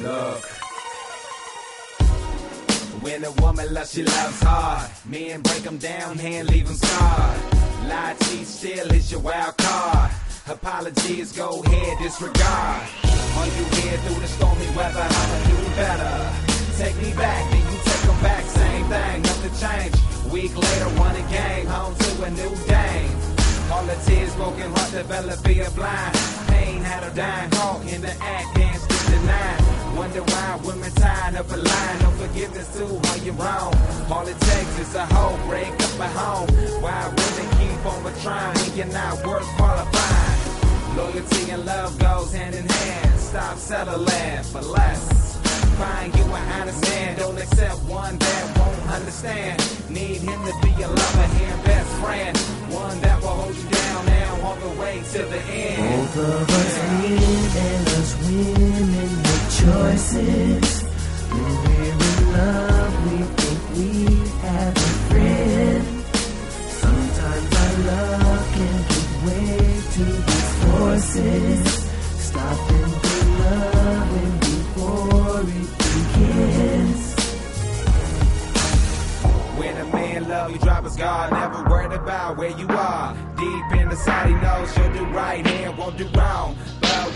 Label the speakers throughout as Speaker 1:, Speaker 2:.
Speaker 1: Look. When a woman loves, she loves hard. Men break them down, hand leave them scarred. Lie, cheat, still is your wild card. Apologies, go ahead, disregard. Are you here through the stormy weather? I'ma do better. Take me back, then you take them back. Same thing, nothing changed. Week later, won a game, home to a new dame. All the tears, broken heart, develop, being blind. Pain had a dying caught in the act, the nine. Wonder why women tired of a line, no forgiveness too, how you wrong. All it takes is a hoe, break up a home. Why women keep on trying, and you're not worth qualifying. Loyalty and love goes hand in hand. Stop settling for less. Find you an honest man, don't accept one that won't understand. Need him to be your lover and best friend. One that will hold you down now all the way to the end.
Speaker 2: Both of us us women choices. When we're in love, we think we have a friend. Sometimes our love can give way to these forces. Stopping the loving before it begins.
Speaker 1: When a man love you, drop his guard, never worried about where you are. Deep inside, he knows you'll do right and won't do wrong.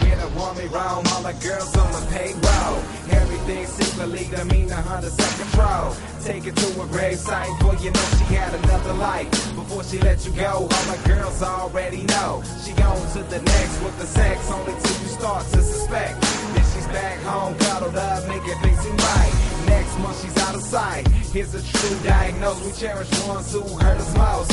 Speaker 1: When a woman wrong, all the girls on the payroll. Everything secretly to mean a hundred second control. Take it to a grave site, for you know she had another life. Before she let you go, all the girls already know. She on to the next with the sex, only till you start to suspect. Then she's back home, cuddled up, making things seem right. Next month she's out of sight. Here's a true diagnose. We cherish ones who hurt us most.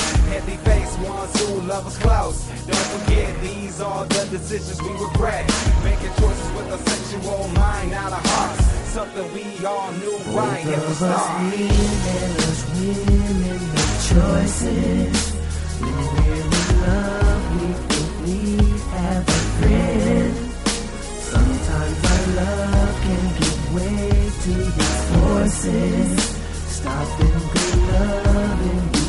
Speaker 1: Heavy face ones who love us close. Don't forget these are the decisions we regret. Making choices with a sexual mind, not a heart. Something we all knew right at the start.
Speaker 2: and us women make choices. When we're in love, we think we have a friend. Sometimes our love can give way to these forces. Stopping good loving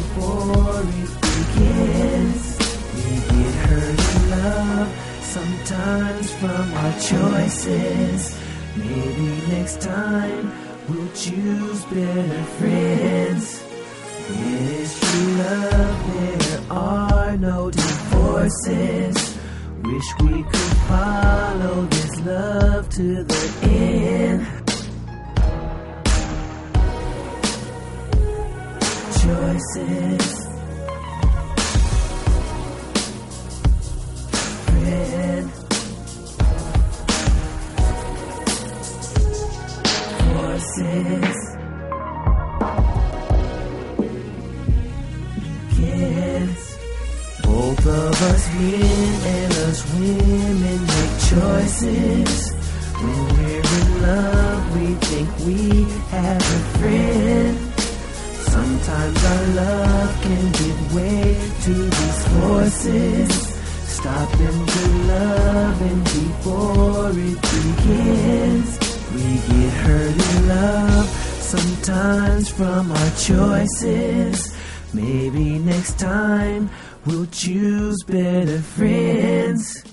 Speaker 2: choices. Maybe next time we'll choose better friends. It is true love, there are no divorces. Wish we could follow this love to the end. Choices. Forces. Kids. Both of us men and us women make choices. When we're in love, we think we have a friend. Sometimes our love can give way to these forces. Stopping the loving before it begins. We get hurt in love sometimes from our choices. Maybe next time we'll choose better friends.